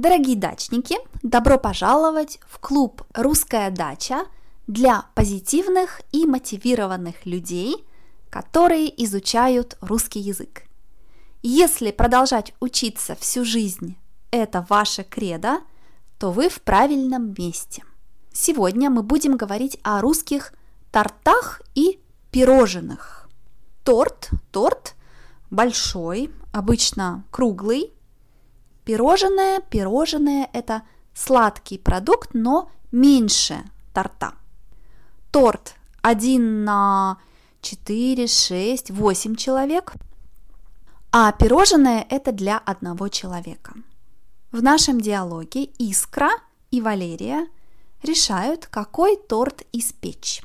Дорогие дачники, добро пожаловать в клуб «Русская дача» для позитивных и мотивированных людей, которые изучают русский язык. Если продолжать учиться всю жизнь – это ваше кредо, то вы в правильном месте. Сегодня мы будем говорить о русских тортах и пирожных. Торт, торт большой, обычно круглый, Пирожное, пирожное – это сладкий продукт, но меньше торта. Торт один на 4, 6, 8 человек, а пирожное – это для одного человека. В нашем диалоге Искра и Валерия решают, какой торт испечь.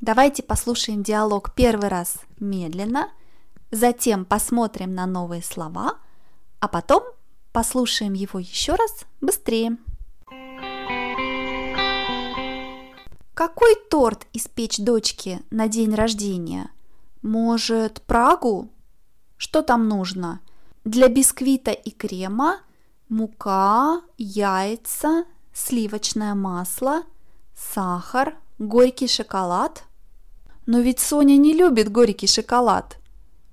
Давайте послушаем диалог первый раз медленно, затем посмотрим на новые слова, а потом Послушаем его еще раз быстрее. Какой торт испечь дочке на день рождения? Может, Прагу? Что там нужно? Для бисквита и крема мука, яйца, сливочное масло, сахар, горький шоколад. Но ведь Соня не любит горький шоколад.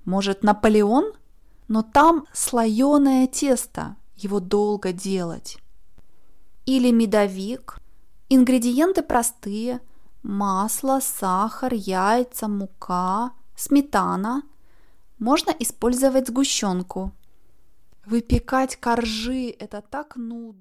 Может, Наполеон? Но там слоеное тесто, его долго делать. Или медовик. Ингредиенты простые. Масло, сахар, яйца, мука, сметана. Можно использовать сгущенку. Выпекать коржи – это так нудно.